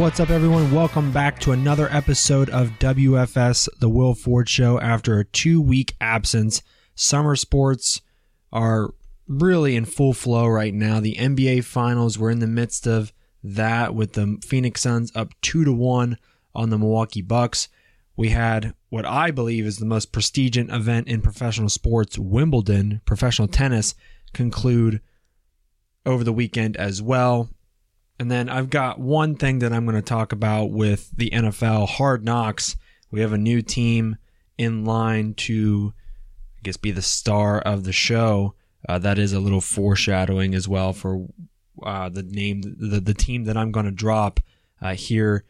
What's up, everyone? Welcome back to another episode of WFS, The Will Ford Show. After a two week absence, summer sports are really in full flow right now. The NBA Finals, we're in the midst of that with the Phoenix Suns up 2 to 1 on the Milwaukee Bucks. We had what I believe is the most prestigious event in professional sports, Wimbledon, professional tennis, conclude over the weekend as well. And then I've got one thing that I'm going to talk about with the NFL Hard Knocks. We have a new team in line to, I guess, be the star of the show. Uh, that is a little foreshadowing as well for uh, the name, the, the team that I'm going to drop uh, here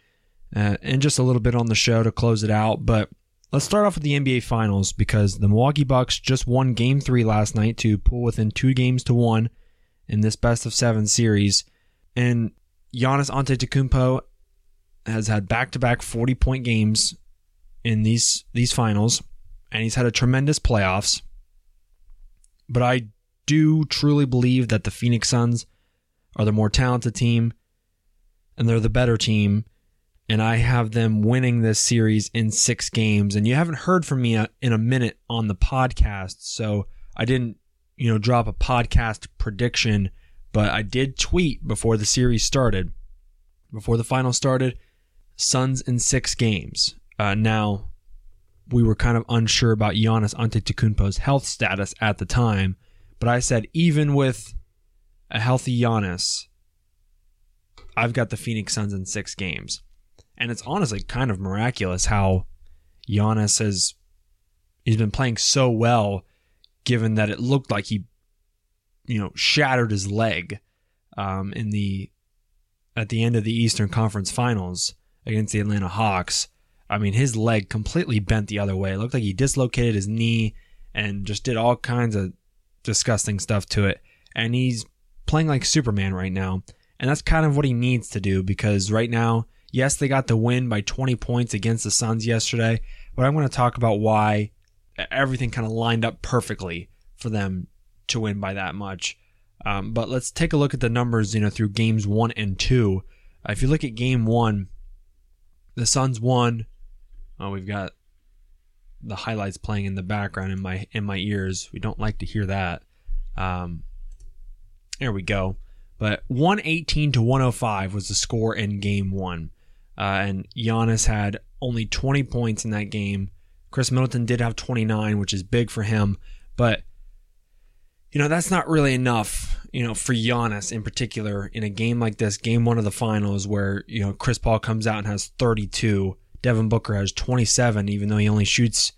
uh, and just a little bit on the show to close it out. But let's start off with the NBA Finals because the Milwaukee Bucks just won Game Three last night to pull within two games to one in this best of seven series. And Giannis Antetokounmpo has had back-to-back 40-point games in these these finals, and he's had a tremendous playoffs. But I do truly believe that the Phoenix Suns are the more talented team, and they're the better team. And I have them winning this series in six games. And you haven't heard from me uh, in a minute on the podcast, so I didn't, you know, drop a podcast prediction but I did tweet before the series started, before the final started, Suns in six games. Uh, now, we were kind of unsure about Giannis Antetokounmpo's health status at the time, but I said even with a healthy Giannis, I've got the Phoenix Suns in six games. And it's honestly kind of miraculous how Giannis has he's been playing so well given that it looked like he you know shattered his leg um, in the at the end of the Eastern Conference Finals against the Atlanta Hawks. I mean, his leg completely bent the other way. It looked like he dislocated his knee and just did all kinds of disgusting stuff to it. And he's playing like Superman right now. And that's kind of what he needs to do because right now, yes, they got the win by 20 points against the Suns yesterday, but I'm going to talk about why everything kind of lined up perfectly for them to win by that much. Um, but let's take a look at the numbers, you know, through games one and two. Uh, if you look at game one, the Suns won. Oh, we've got the highlights playing in the background in my in my ears. We don't like to hear that. Um, there we go. But 118 to 105 was the score in game one. Uh, and Giannis had only 20 points in that game. Khris Middleton did have 29, which is big for him. But you know, that's not really enough, you know, for Giannis in particular in a game like this, game one of the finals, where, you know, Chris Paul comes out and has 32. Devin Booker has 27, even though he only shoots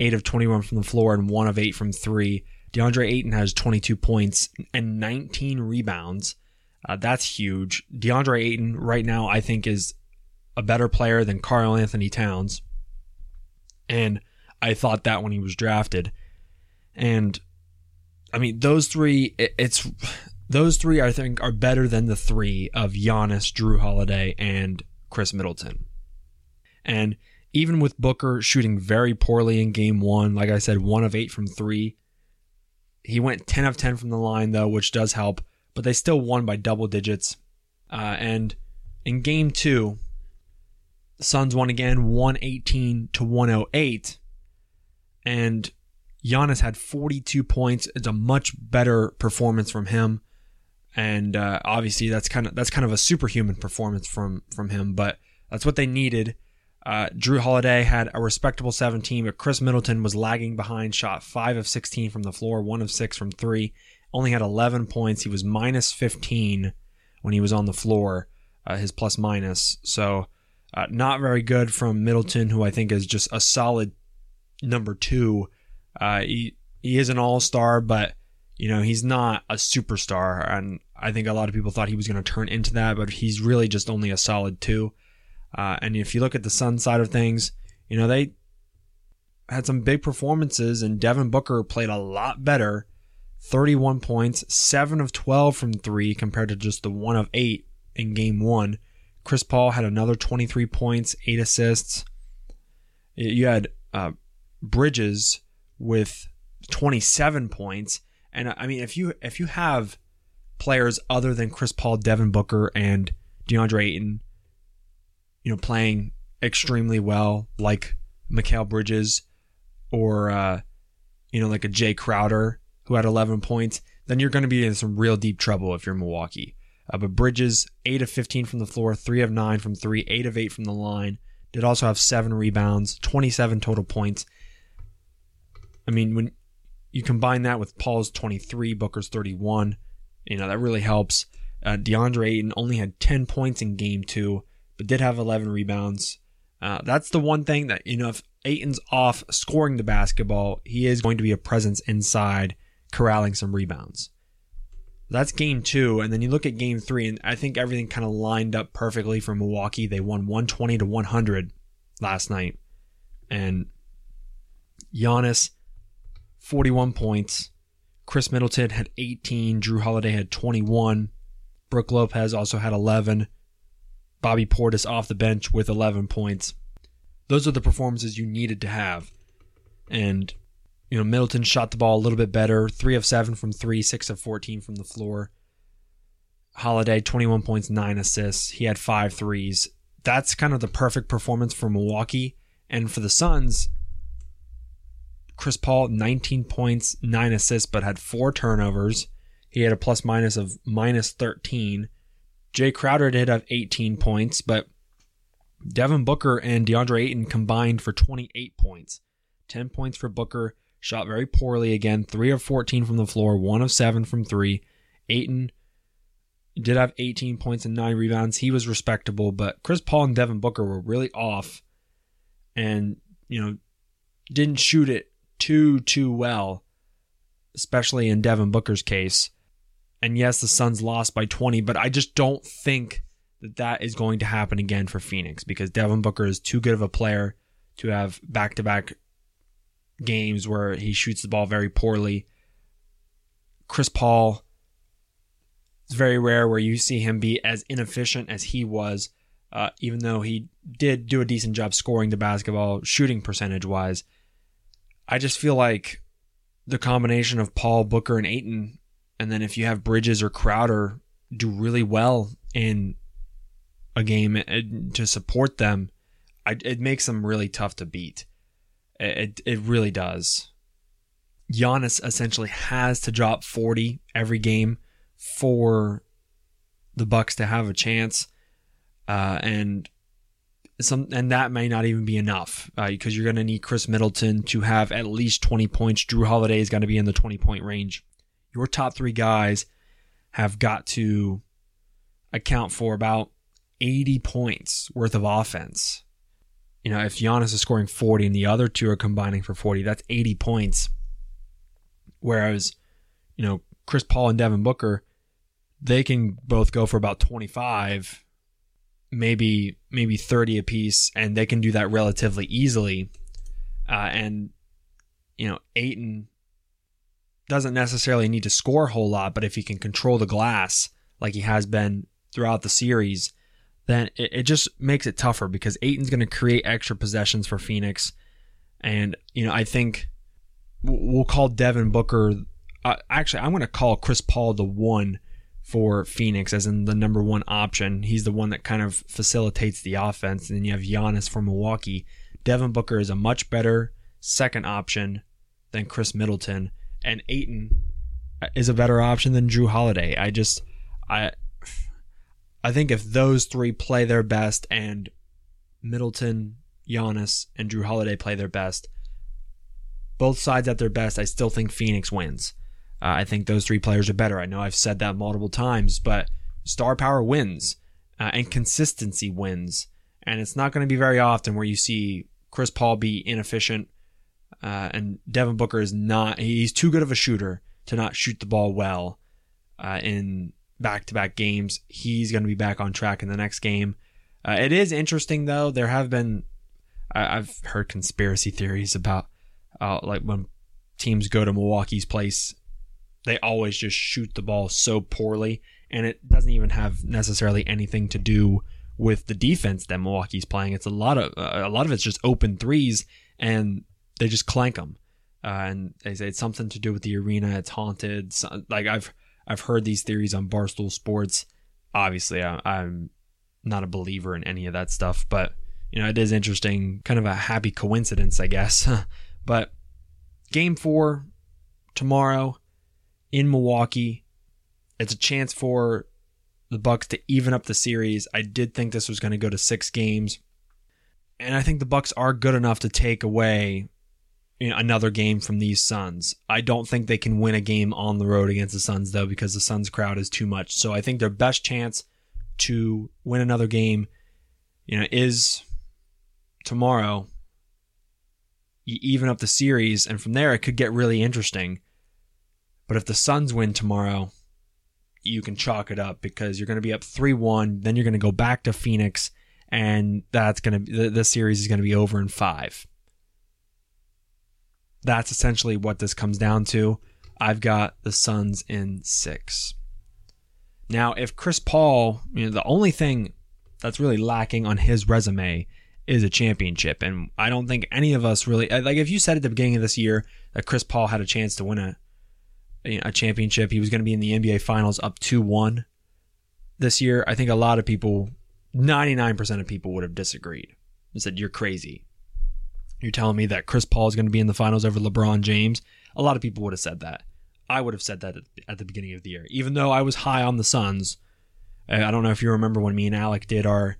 8 of 21 from the floor and 1 of 8 from 3. DeAndre Ayton has 22 points and 19 rebounds. Uh, that's huge. DeAndre Ayton, right now, I think, is a better player than Karl-Anthony Towns. And I thought that when he was drafted. And I mean, those three, it's those three I think are better than the three of Giannis, Jrue Holiday, and Khris Middleton. And even with Booker shooting very poorly in game one, like I said, one of eight from three, he went 10 of 10 from the line, though, which does help, but they still won by double digits. Uh, and in game two, Suns won again 118 to 108. And Giannis had 42 points. It's a much better performance from him, and uh, obviously that's kind of that's kind of a superhuman performance from from him. But that's what they needed. Uh, Jrue Holiday had a respectable 17, but Khris Middleton was lagging behind. Shot five of 16 from the floor, one of six from three. Only had 11 points. He was minus 15 when he was on the floor. Uh, his plus minus. So uh, not very good from Middleton, who I think is just a solid number two uh, he he is an all star, but you know he's not a superstar, and I think a lot of people thought he was going to turn into that, but he's really just only a solid two. Uh, and if you look at the Sun side of things, you know they had some big performances, and Devin Booker played a lot better. 31 points, 7 of 12 from 3 compared to just the 1 of 8 in game 1. Chris Paul had another 23 points, 8 assists. You had uh, Bridges with 27 points. And I mean, if you if you have players other than Chris Paul, Devin Booker, and DeAndre Ayton you know, playing extremely well, like Mikal Bridges or, uh, you know, like a Jae Crowder who had 11 points, then you're going to be in some real deep trouble if you're Milwaukee. Uh, but Bridges, 8 of 15 from the floor, 3 of 9 from 3, 8 of 8 from the line. Did also have 7 rebounds, 27 total points. I mean, when you combine that with Paul's 23, Booker's 31, you know, that really helps. Uh, DeAndre Ayton only had 10 points in game two, but did have 11 rebounds. Uh, that's the one thing that, you know, if Ayton's off scoring the basketball, he is going to be a presence inside, corralling some rebounds. That's game two. And then you look at game three, and I think everything kind of lined up perfectly for Milwaukee. They won 120 to 100 last night. And Giannis, 41 points. Khris Middleton had 18. Jrue Holiday had 21. Brook Lopez also had 11. Bobby Portis off the bench with 11 points. Those are the performances you needed to have. And, you know, Middleton shot the ball a little bit better 3 of 7 from 3, 6 of 14 from the floor. Holiday, 21 points, 9 assists. He had five threes. That's kind of the perfect performance for Milwaukee. And for the Suns, Chris Paul, 19 points, 9 assists, but had four turnovers. He had a plus minus of minus 13. Jae Crowder did have 18 points, but Devin Booker and DeAndre Ayton combined for 28 points. 10 points for Booker, shot very poorly again, 3 of 14 from the floor, 1 of 7 from 3. Ayton did have 18 points and 9 rebounds. He was respectable, but Chris Paul and Devin Booker were really off and, you know, didn't shoot it too, too well, especially in Devin Booker's case. And yes, the Suns lost by 20, but I just don't think that that is going to happen again for Phoenix because Devin Booker is too good of a player to have back to back games where he shoots the ball very poorly. Chris Paul, it's very rare where you see him be as inefficient as he was, uh, even though he did do a decent job scoring the basketball, shooting percentage wise. I just feel like the combination of Paul, Booker, and Ayton and then if you have Bridges or Crowder do really well in a game uh, to support them, it makes them really tough to beat. It, it really does. Giannis essentially has to drop 40 every game for the Bucks to have a chance, uh, and some and that may not even be enough uh, because you're going to need Khris Middleton to have at least 20 points. Jrue Holiday is going to be in the 20 point range your top three guys have got to account for about 80 points worth of offense. You know, if Giannis is scoring 40 and the other two are combining for 40, that's 80 points. Whereas, you know, Chris Paul and Devin Booker, they can both go for about 25, maybe maybe 30 a piece and they can do that relatively easily. Uh, and you know, Ayton doesn't necessarily need to score a whole lot, but if he can control the glass like he has been throughout the series, then it, it just makes it tougher because Ayton's going to create extra possessions for Phoenix. And, you know, I think we'll call Devin Booker. Uh, actually, I'm going to call Chris Paul the one for Phoenix, as in the number one option. He's the one that kind of facilitates the offense. And then you have Giannis for Milwaukee. Devin Booker is a much better second option than Khris Middleton and Ayton uh, is a better option than Jrue Holiday. I just I I think if those three play their best and Middleton, Giannis, and Jrue Holiday play their best, both sides at their best, I still think Phoenix wins. Uh, I think those three players are better. I know I've said that multiple times, but star power wins uh, and consistency wins. And it's not going to be very often where you see Chris Paul be inefficient uh, and Devin Booker is not, he's too good of a shooter to not shoot the ball well uh, in back to back games. He's going to be back on track in the next game. Uh, it is interesting, though. There have been, I, have heard conspiracy theories about uh, like when teams go to Milwaukee's place, they always just shoot the ball so poorly. And it doesn't even have necessarily anything to do with the defense that Milwaukee's playing. It's a lot of a lot of it's just open threes, and they just clank them, uh, and they say it's something to do with the arena. It's haunted. So, like I've I've heard these theories on Barstool Sports. Obviously, I, I'm not a believer in any of that stuff, but you know, it is interesting, kind of a happy coincidence, I guess. but game four tomorrow in Milwaukee. It's a chance for the Bucks to even up the series. I did think this was going to go to six games, and I think the Bucks are good enough to take away you know, another game from these Suns. I don't think they can win a game on the road against the Suns though because the Suns crowd is too much. So I think their best chance to win another game, you know, is tomorrow. You even up the series, and from there it could get really interesting. But if the Suns win tomorrow, you can chalk it up because you're going to be up 3 1. Then you're going to go back to Phoenix, and that's going to the, the series is going to be over in five. That's essentially what this comes down to. I've got the Suns in six. Now, if Chris Paul, you know, the only thing that's really lacking on his resume is a championship. And I don't think any of us really, like, if you said at the beginning of this year that Chris Paul had a chance to win a, a championship, he was going to be in the NBA Finals up 2 1 this year, I think a lot of people, 99% of people would have disagreed and said, You're crazy. You're telling me that Chris Paul is going to be in the finals over LeBron James. A lot of people would have said that. I would have said that at the beginning of the year, even though I was high on the Suns. I don't know if you remember when me and Alec did our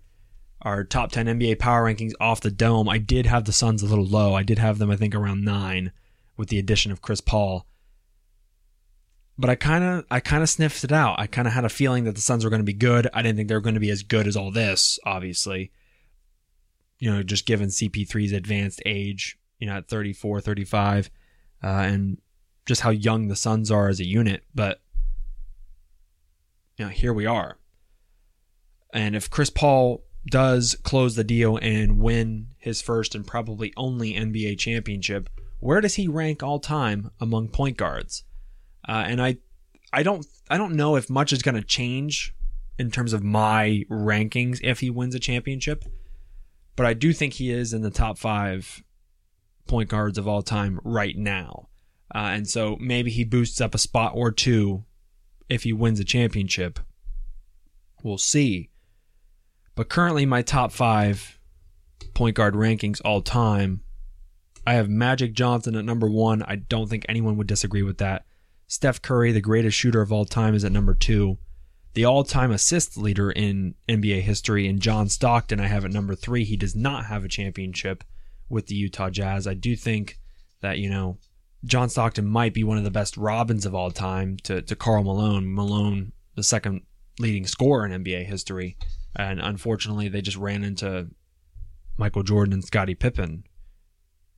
our top 10 NBA power rankings off the dome. I did have the Suns a little low. I did have them, I think, around nine with the addition of Chris Paul. But I kind of I kind of sniffed it out. I kind of had a feeling that the Suns were going to be good. I didn't think they were going to be as good as all this, obviously. You know, just given CP3's advanced age, you know, at 34, 35, uh, and just how young the Suns are as a unit. But you know, here we are. And if Chris Paul does close the deal and win his first and probably only NBA championship, where does he rank all time among point guards? Uh, and I, I don't, I don't know if much is going to change in terms of my rankings if he wins a championship, but I do think he is in the top five point guards of all time right now. Uh, and so maybe he boosts up a spot or two if he wins a championship. We'll see. But currently, my top five point guard rankings all time, I have Magic Johnson at number one. I don't think anyone would disagree with that. Steph Curry, the greatest shooter of all time, is at number two. The all time assist leader in NBA history, and John Stockton, I have at number three. He does not have a championship with the Utah Jazz. I do think that, you know, John Stockton might be one of the best Robins of all time to, to Karl Malone. Malone, the second leading scorer in NBA history. And unfortunately, they just ran into Michael Jordan and Scottie Pippen,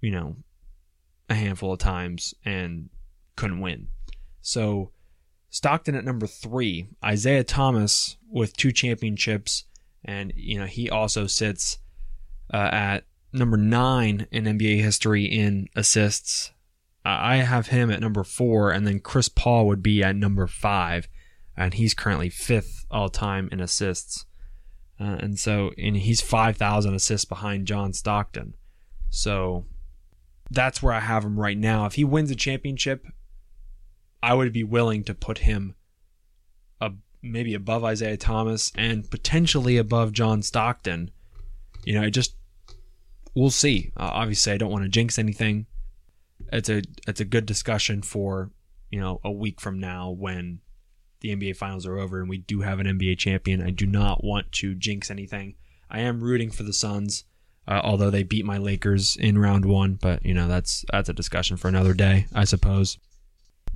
you know, a handful of times and couldn't win. So Stockton at number three, Isiah Thomas with two championships, and you know he also sits uh, at number nine in NBA history in assists. I have him at number four, and then Chris Paul would be at number five, and he's currently fifth all time in assists. Uh, and so, and he's 5,000 assists behind John Stockton. So that's where I have him right now. If he wins a championship, I would be willing to put him a, maybe above Isiah Thomas and potentially above John Stockton. You know, it just we'll see. Uh, obviously, I don't want to jinx anything. It's a it's a good discussion for you know a week from now when the NBA finals are over and we do have an NBA champion. I do not want to jinx anything. I am rooting for the Suns, uh, although they beat my Lakers in round one. But you know that's that's a discussion for another day, I suppose.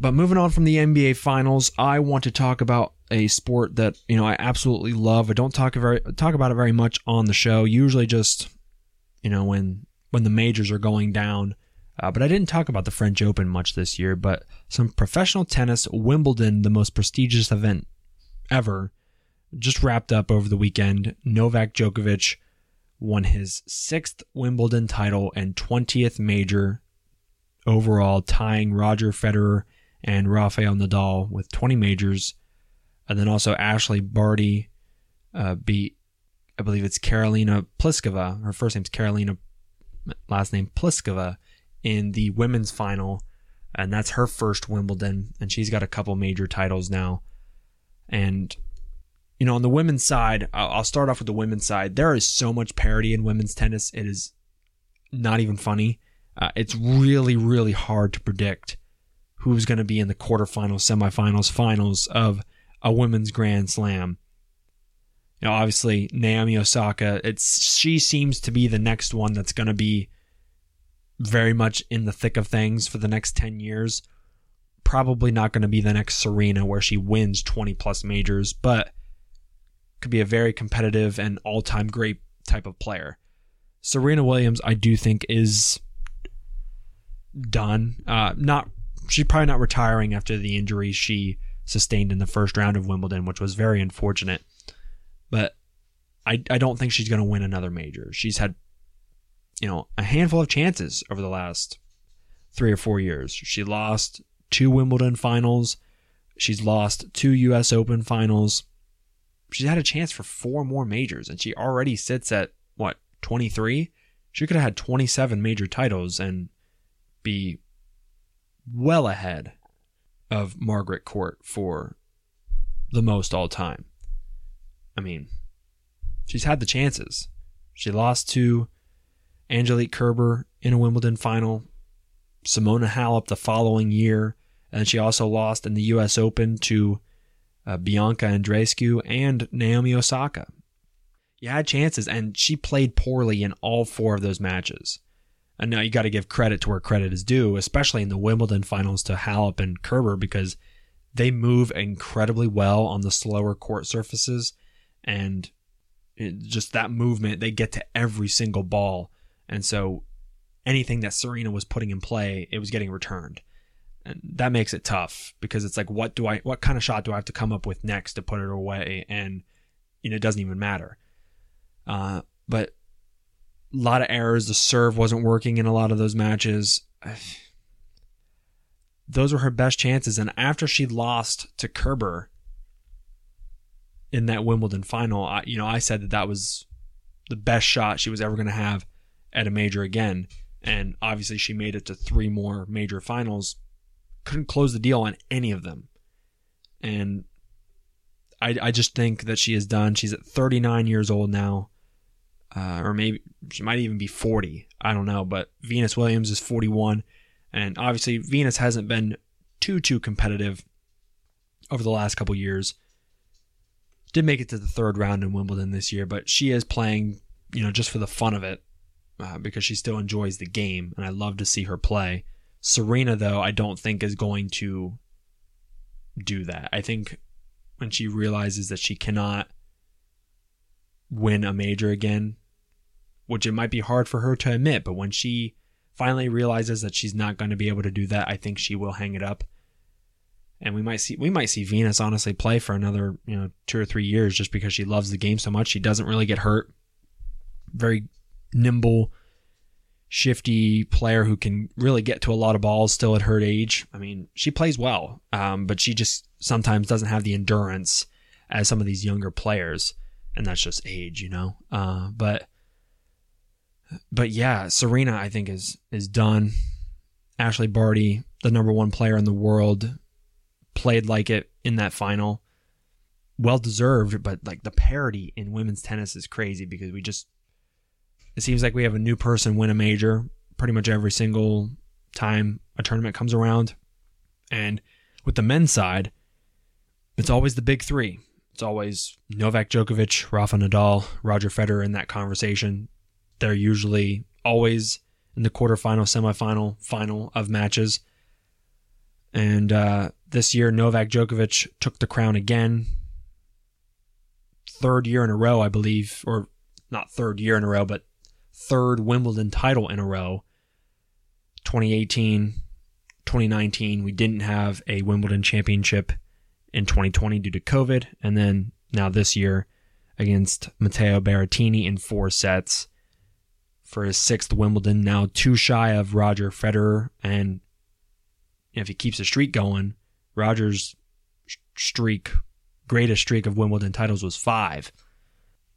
But moving on from the NBA finals, I want to talk about a sport that you know I absolutely love. I don't talk very talk about it very much on the show. Usually, just you know when when the majors are going down. Uh, but I didn't talk about the French Open much this year, but some professional tennis, Wimbledon, the most prestigious event ever, just wrapped up over the weekend. Novak Djokovic won his sixth Wimbledon title and 20th major overall, tying Roger Federer and Rafael Nadal with 20 majors. And then also Ashleigh Barty uh, beat, I believe it's Karolina Pliskova. Her first name's Karolina, last name Pliskova in the women's final, and that's her first Wimbledon, and she's got a couple major titles now. And you know, on the women's side, I'll start off with the women's side. There is so much parity in women's tennis. It is not even funny. Uh, it's really, really hard to predict who's going to be in the quarterfinals, semifinals, finals of a women's Grand Slam. You know, obviously Naomi Osaka. It's she seems to be the next one that's going to be very much in the thick of things for the next ten years. Probably not going to be the next Serena, where she wins twenty plus majors, but could be a very competitive and all time great type of player. Serena Williams, I do think, is done. Uh, not she's probably not retiring after the injury she sustained in the first round of Wimbledon, which was very unfortunate. But I I don't think she's going to win another major. She's had you know a handful of chances over the last three or four years. She lost two Wimbledon finals. She's lost two U.S. Open finals she's had a chance for four more majors and she already sits at what 23 she could have had 27 major titles and be well ahead of margaret court for the most all time i mean she's had the chances she lost to angelique kerber in a wimbledon final simona halep the following year and she also lost in the us open to uh, Bianca Andreescu, and Naomi Osaka. You had chances, and she played poorly in all four of those matches. And now you got to give credit to where credit is due, especially in the Wimbledon finals to Halep and Kerber, because they move incredibly well on the slower court surfaces. And just that movement, they get to every single ball. And so anything that Serena was putting in play, it was getting returned and that makes it tough because it's like what do I what kind of shot do I have to come up with next to put it away and you know it doesn't even matter. Uh, but a lot of errors. The serve wasn't working in a lot of those matches. Those were her best chances, and after she lost to Kerber in that Wimbledon final, I, you know I said that that was the best shot she was ever going to have at a major again. And obviously, she made it to three more major finals couldn't close the deal on any of them. And I, I just think that she is done. She's at 39 years old now, uh, or maybe she might even be 40. I don't know. But Venus Williams is 41, and obviously Venus hasn't been too too competitive over the last couple years. Did make it to the third round in Wimbledon this year, but she is playing, you know, just for the fun of it, uh, because she still enjoys the game, and I love to see her play. Serena, though, I don't think is going to do that. I think when she realizes that she cannot win a major again, which it might be hard for her to admit, but when she finally realizes that she's not going to be able to do that, I think she will hang it up. And we might see we might see Venus honestly play for another, you know, 2 or 3 years just because she loves the game so much. She doesn't really get hurt. Very nimble, shifty player who can really get to a lot of balls still at her age. I mean, she plays well, um, but she just sometimes doesn't have the endurance as some of these younger players, and that's just age, you know. Uh, but but yeah, Serena, I think is is done. Ashleigh Barty, the number one player in the world, played like it in that final. Well deserved, but like the parity in women's tennis is crazy because we just it seems like we have a new person win a major pretty much every single time a tournament comes around. And with the men's side, it's always the big three. It's always Novak Djokovic, Rafa Nadal, Roger Federer in that conversation. They're usually always in the quarterfinal, semifinal, final of matches. And uh, this year, Novak Djokovic took the crown again. Third year in a row, I believe, or not third year in a row, but third Wimbledon title in a row. 2018, 2019, we didn't have a Wimbledon championship in 2020 due to COVID. And then now this year against Matteo Berrettini in four sets for his sixth Wimbledon, now two shy of Roger Federer. And if he keeps the streak going, Roger's streak, greatest streak of Wimbledon titles was five.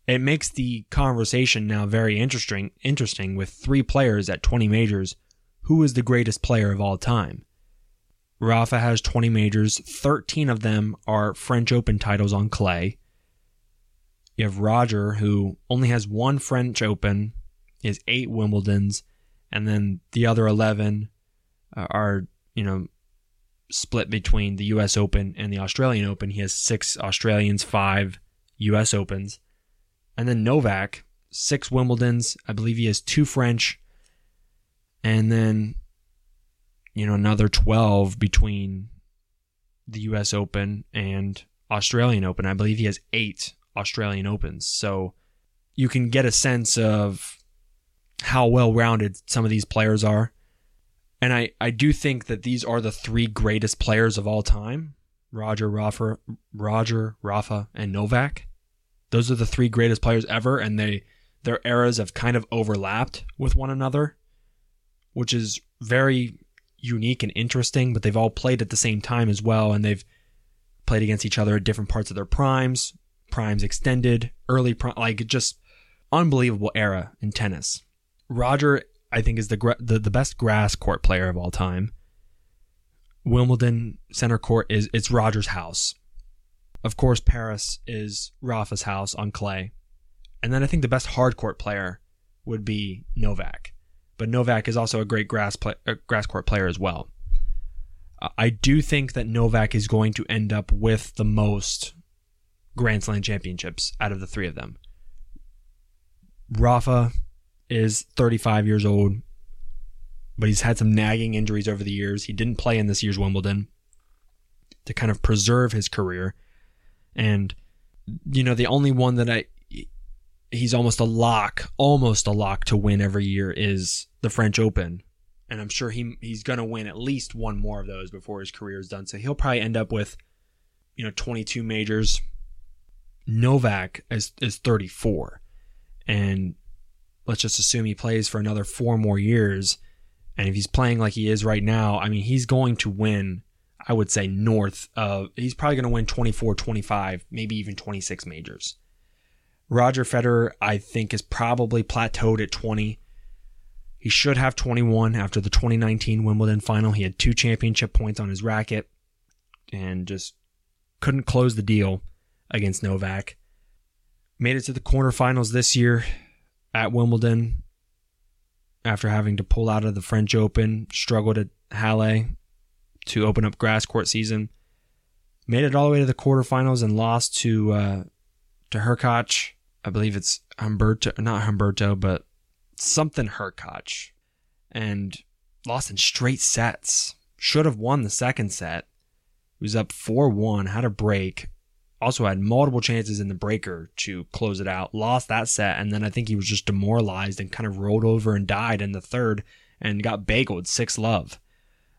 It makes the conversation now very interesting interesting with three players at 20 majors. Who is the greatest player of all time? Rafa has 20 majors, 13 of them are French Open titles on clay. you have Roger, who only has one French Open, has eight Wimbledons, and then the other 11 uh, are, you know, split between the US Open and the Australian Open. He has six Australians, five US Opens. And then Novak, six Wimbledons. I believe he has two French. And then, you know, another 12 between the US Open and Australian Open. I believe he has eight Australian Opens. So you can get a sense of how well rounded some of these players are. And I, I do think that these are the three greatest players of all time Roger, Rafa, Roger, Rafa, and Novak. Those are the three greatest players ever, and they their eras have kind of overlapped with one another, which is very unique and interesting, but they've all played at the same time as well, and they've played against each other at different parts of their primes, primes extended, early prime, like just unbelievable era in tennis. Roger, I think, is the, the the best grass court player of all time. Wimbledon center court is it's Roger's house. Of course, Paris is Rafa's house on clay. And then I think the best hard court player would be Novak. But Novak is also a great grass play, uh, grass court player as well. Uh, I do think that Novak is going to end up with the most Grand Slam championships out of the three of them. Rafa is 35 years old, but he's had some nagging injuries over the years. He didn't play in this year's Wimbledon to kind of preserve his career. And, you know, the only one that I, he's almost a lock, almost a lock to win every year is the French Open. And I'm sure he he's going to win at least one more of those before his career is done. So he'll probably end up with, you know, 22 majors. Novak is, is 34. And let's just assume he plays for another four more years. And if he's playing like he is right now, I mean, he's going to win, I would say, north of, he's probably going to win 24, 25, maybe even 26 majors. Roger Federer, I think, is probably plateaued at 20. He should have 21 after the 2019 Wimbledon final. He had two championship points on his racket and just couldn't close the deal against Novak. Made it to the quarterfinals this year at Wimbledon after having to pull out of the French Open, struggled at Halle to open up grass court season. Made it all the way to the quarterfinals and lost to uh, to Hurkacz. I believe it's Humberto, not Humberto, but something Hurkacz, and lost in straight sets. Should have won the second set. He was up 4 1, had a break, also had multiple chances in the breaker to close it out, lost that set, and then I think he was just demoralized and kind of rolled over and died in the third and got bageled 6 love.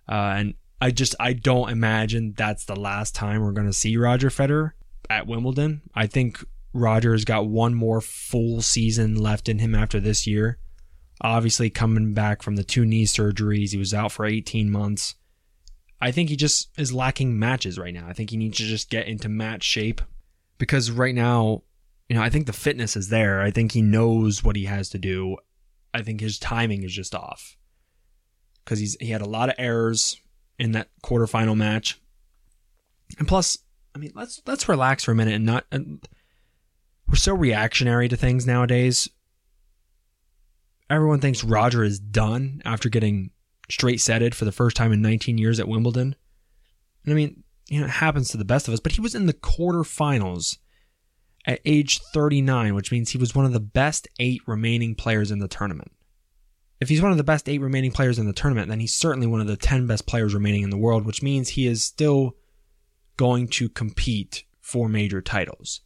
Uh, and I just, I don't imagine that's the last time we're to see Roger Federer at Wimbledon. I think Roger's got one more full season left in him after this year. Obviously, coming back from the two knee surgeries, he was out for 18 months. I think he just is lacking matches right now. I think he needs to just get into match shape because right now, you know, I think the fitness is there. I think he knows what he has to do. I think his timing is just off because he's he had a lot of errors in that quarterfinal match. And plus, I mean, let's let's relax for a minute and not. And we're so reactionary to things nowadays. Everyone thinks Roger is done after getting straight setted for the first time in 19 years at Wimbledon. And I mean, you know, it happens to the best of us, but he was in the quarterfinals at age 39, which means he was one of the best eight remaining players in the tournament. If he's one of the best eight remaining players in the tournament, then he's certainly one of the 10 best players remaining in the world, which means he is still going to compete for major titles.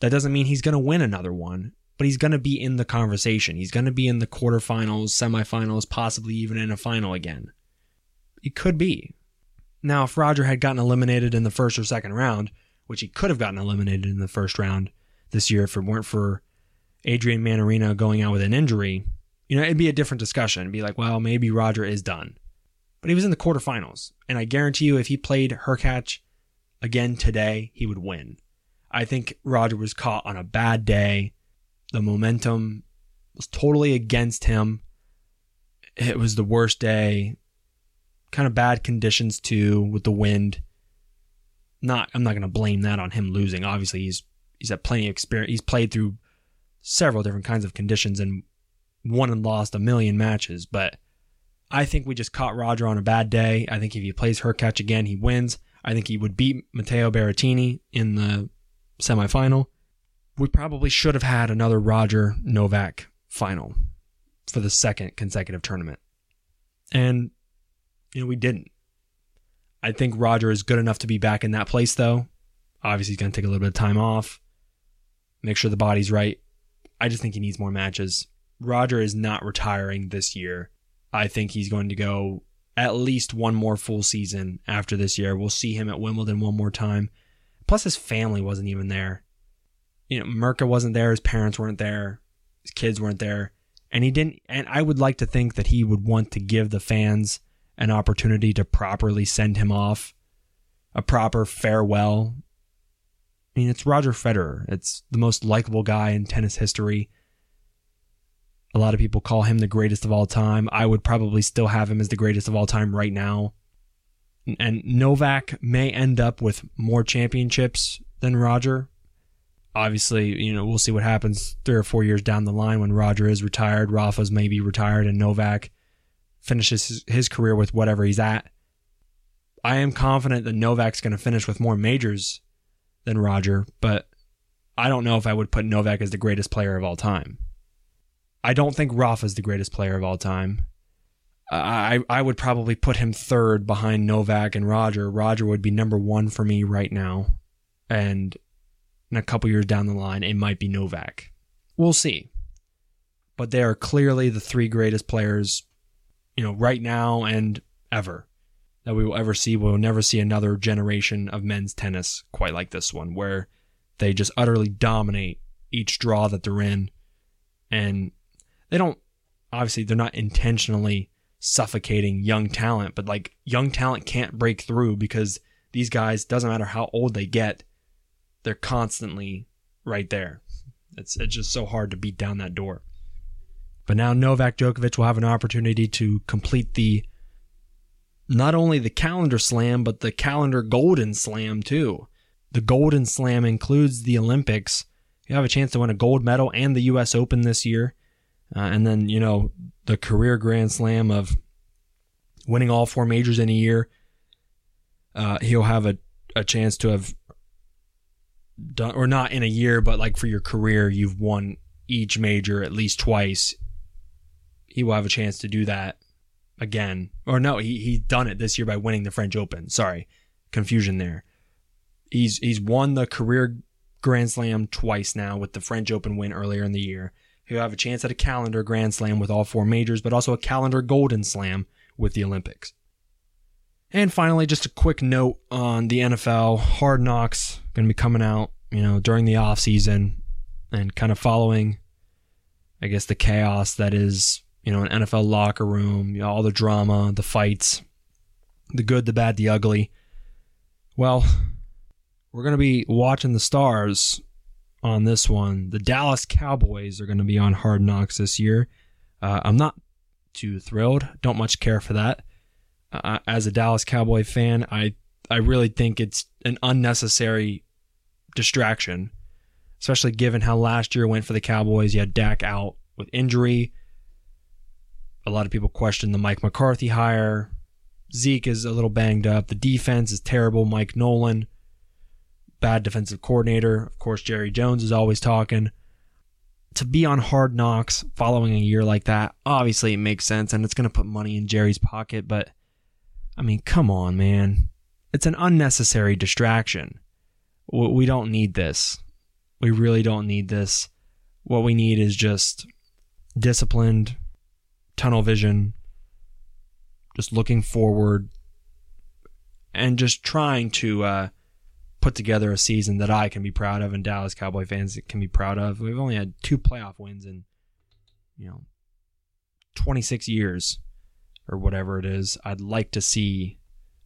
That doesn't mean he's going to win another one, but he's going to be in the conversation. He's going to be in the quarterfinals, semifinals, possibly even in a final again. It could be. Now, if Roger had gotten eliminated in the first or second round, which he could have gotten eliminated in the first round this year if it weren't for Adrian Mannarino going out with an injury, you know, it'd be a different discussion. It'd be like, well, maybe Roger is done. But he was in the quarterfinals, and I guarantee you, if he played Hurkacz again today, he would win. I think Roger was caught on a bad day the momentum was totally against him. It was the worst day. Kind of bad conditions too with the wind. Not I'm not going to blame that on him losing. Obviously he's he's had plenty of experience. He's played through several different kinds of conditions and won and lost a million matches. But I think we just caught Roger on a bad day. I think if he plays Hurkacz again, he wins. I think he would beat Matteo Berrettini in the semifinal. We probably should have had another Roger Novak final for the second consecutive tournament. And, you know, we didn't. I think Roger is good enough to be back in that place, though. Obviously, he's going to take a little bit of time off, make sure the body's right. I just think he needs more matches. Roger is not retiring this year. I think he's going to go at least one more full season after this year. We'll see him at Wimbledon one more time. Plus, his family wasn't even there. You know, Mirka wasn't there. His parents weren't there. His kids weren't there. And he didn't. And I would like to think that he would want to give the fans an opportunity to properly send him off, a proper farewell. I mean, it's Roger Federer. It's the most likable guy in tennis history. A lot of people call him the greatest of all time. I would probably still have him as the greatest of all time right now. And Novak may end up with more championships than Roger. Obviously, you know, we'll see what happens three or four years down the line when Roger is retired. Rafa's maybe retired and Novak finishes his career with whatever he's at. I am confident that Novak's going to finish with more majors than Roger, but I don't know if I would put Novak as the greatest player of all time. I don't think Rafa's the greatest player of all time. I I would probably put him third behind Novak and Roger. Roger would be number one for me right now, and in a couple years down the line, it might be Novak. We'll see. But they are clearly the three greatest players, you know, right now and ever that we will ever see. We will never see another generation of men's tennis quite like this one, where they just utterly dominate each draw that they're in, and they don't obviously they're not intentionally suffocating young talent, but like young talent can't break through because these guys doesn't matter how old they get, they're constantly right there. It's it's just so hard to beat down that door. But now Novak Djokovic will have an opportunity to complete the not only the calendar slam, but the calendar golden slam too. The golden slam includes the Olympics. You have a chance to win a gold medal and the US Open this year. Uh, and then, you know, the career grand slam of winning all four majors in a year. Uh, he'll have a, a chance to have done, or not in a year, but like for your career, you've won each major at least twice. He will have a chance to do that again. Or no, he he's done it this year by winning the French Open. Sorry, confusion there. He's he's won the career Grand Slam twice now with the French Open win earlier in the year. He'll have a chance at a calendar Grand Slam with all four majors, but also a calendar Golden Slam with the Olympics. And finally, just a quick note on the NFL. Hard Knocks going to be coming out, you know, during the off season and kind of following, I guess, the chaos that is, you know, an NFL locker room, you know, all the drama, the fights, the good, the bad, the ugly. Well, we're going to be watching the stars on this one. The Dallas Cowboys are going to be on Hard Knocks this year. Uh, I'm not too thrilled. Don't much care for that. Uh, as a Dallas Cowboy fan, I I really think it's an unnecessary distraction, especially given how last year went for the Cowboys. You had Dak out with injury. A lot of people question the Mike McCarthy hire. Zeke is a little banged up. The defense is terrible. Mike Nolan bad defensive coordinator. Of course, Jerry Jones is always talking. To be on hard knocks following a year like that, obviously it makes sense and it's going to put money in Jerry's pocket, but I mean, come on, man. It's an unnecessary distraction. We don't need this. We really don't need this. What we need is just disciplined, tunnel vision, just looking forward, and just trying to uh, put together a season that I can be proud of and Dallas Cowboy fans can be proud of. We've only had two playoff wins in, you know, 26 years or whatever it is. I'd like to see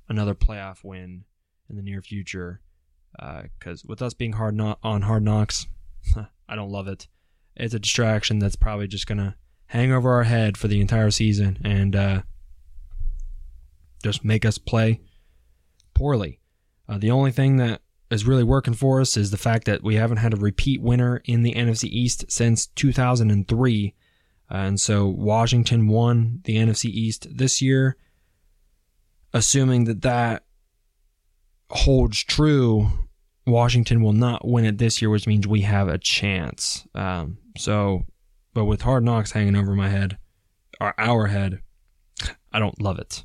another playoff win in the near future because uh, with us being hard not on hard knocks, I don't love it. It's a distraction that's probably just gonna hang over our head for the entire season and uh, just make us play poorly. Uh, the only thing that is really working for us is the fact that we haven't had a repeat winner in the NFC East since 2003. And so Washington won the NFC East this year. Assuming that that holds true, Washington will not win it this year, which means we have a chance. Um, so, but with Hard Knocks hanging over my head, or our head, I don't love it.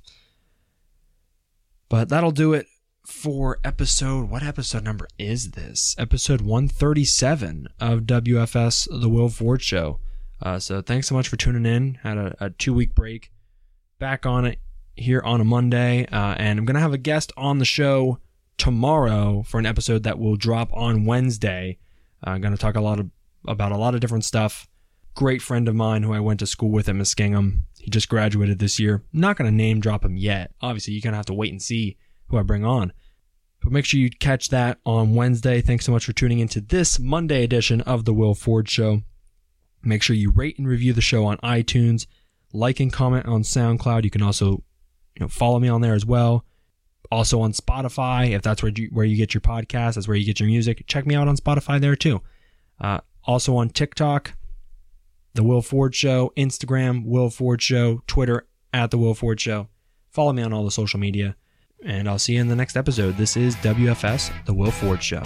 But that'll do it for episode. What episode number is this? Episode 137 of WFS, The Will Ford Show. Uh, so thanks so much for tuning in. Had a, a two week break. Back on it here on a Monday. Uh, and I'm going to have a guest on the show tomorrow for an episode that will drop on Wednesday. Uh, I'm going to talk a lot of, about a lot of different stuff. Great friend of mine who I went to school with at Muskingum. He just graduated this year. Not going to name drop him yet. Obviously, you're going to have to wait and see who I bring on. But make sure you catch that on Wednesday. Thanks so much for tuning into this Monday edition of The Will Ford Show. Make sure you rate and review the show on iTunes, like and comment on SoundCloud. You can also you know, follow me on there as well. Also on Spotify, if that's where you, where you get your podcast, that's where you get your music. Check me out on Spotify there too. Uh, also on TikTok, The Will Ford Show, Instagram, Will Ford Show, Twitter, at The Will Ford Show. Follow me on all the social media and I'll see you in the next episode. This is WFS, The Will Ford Show.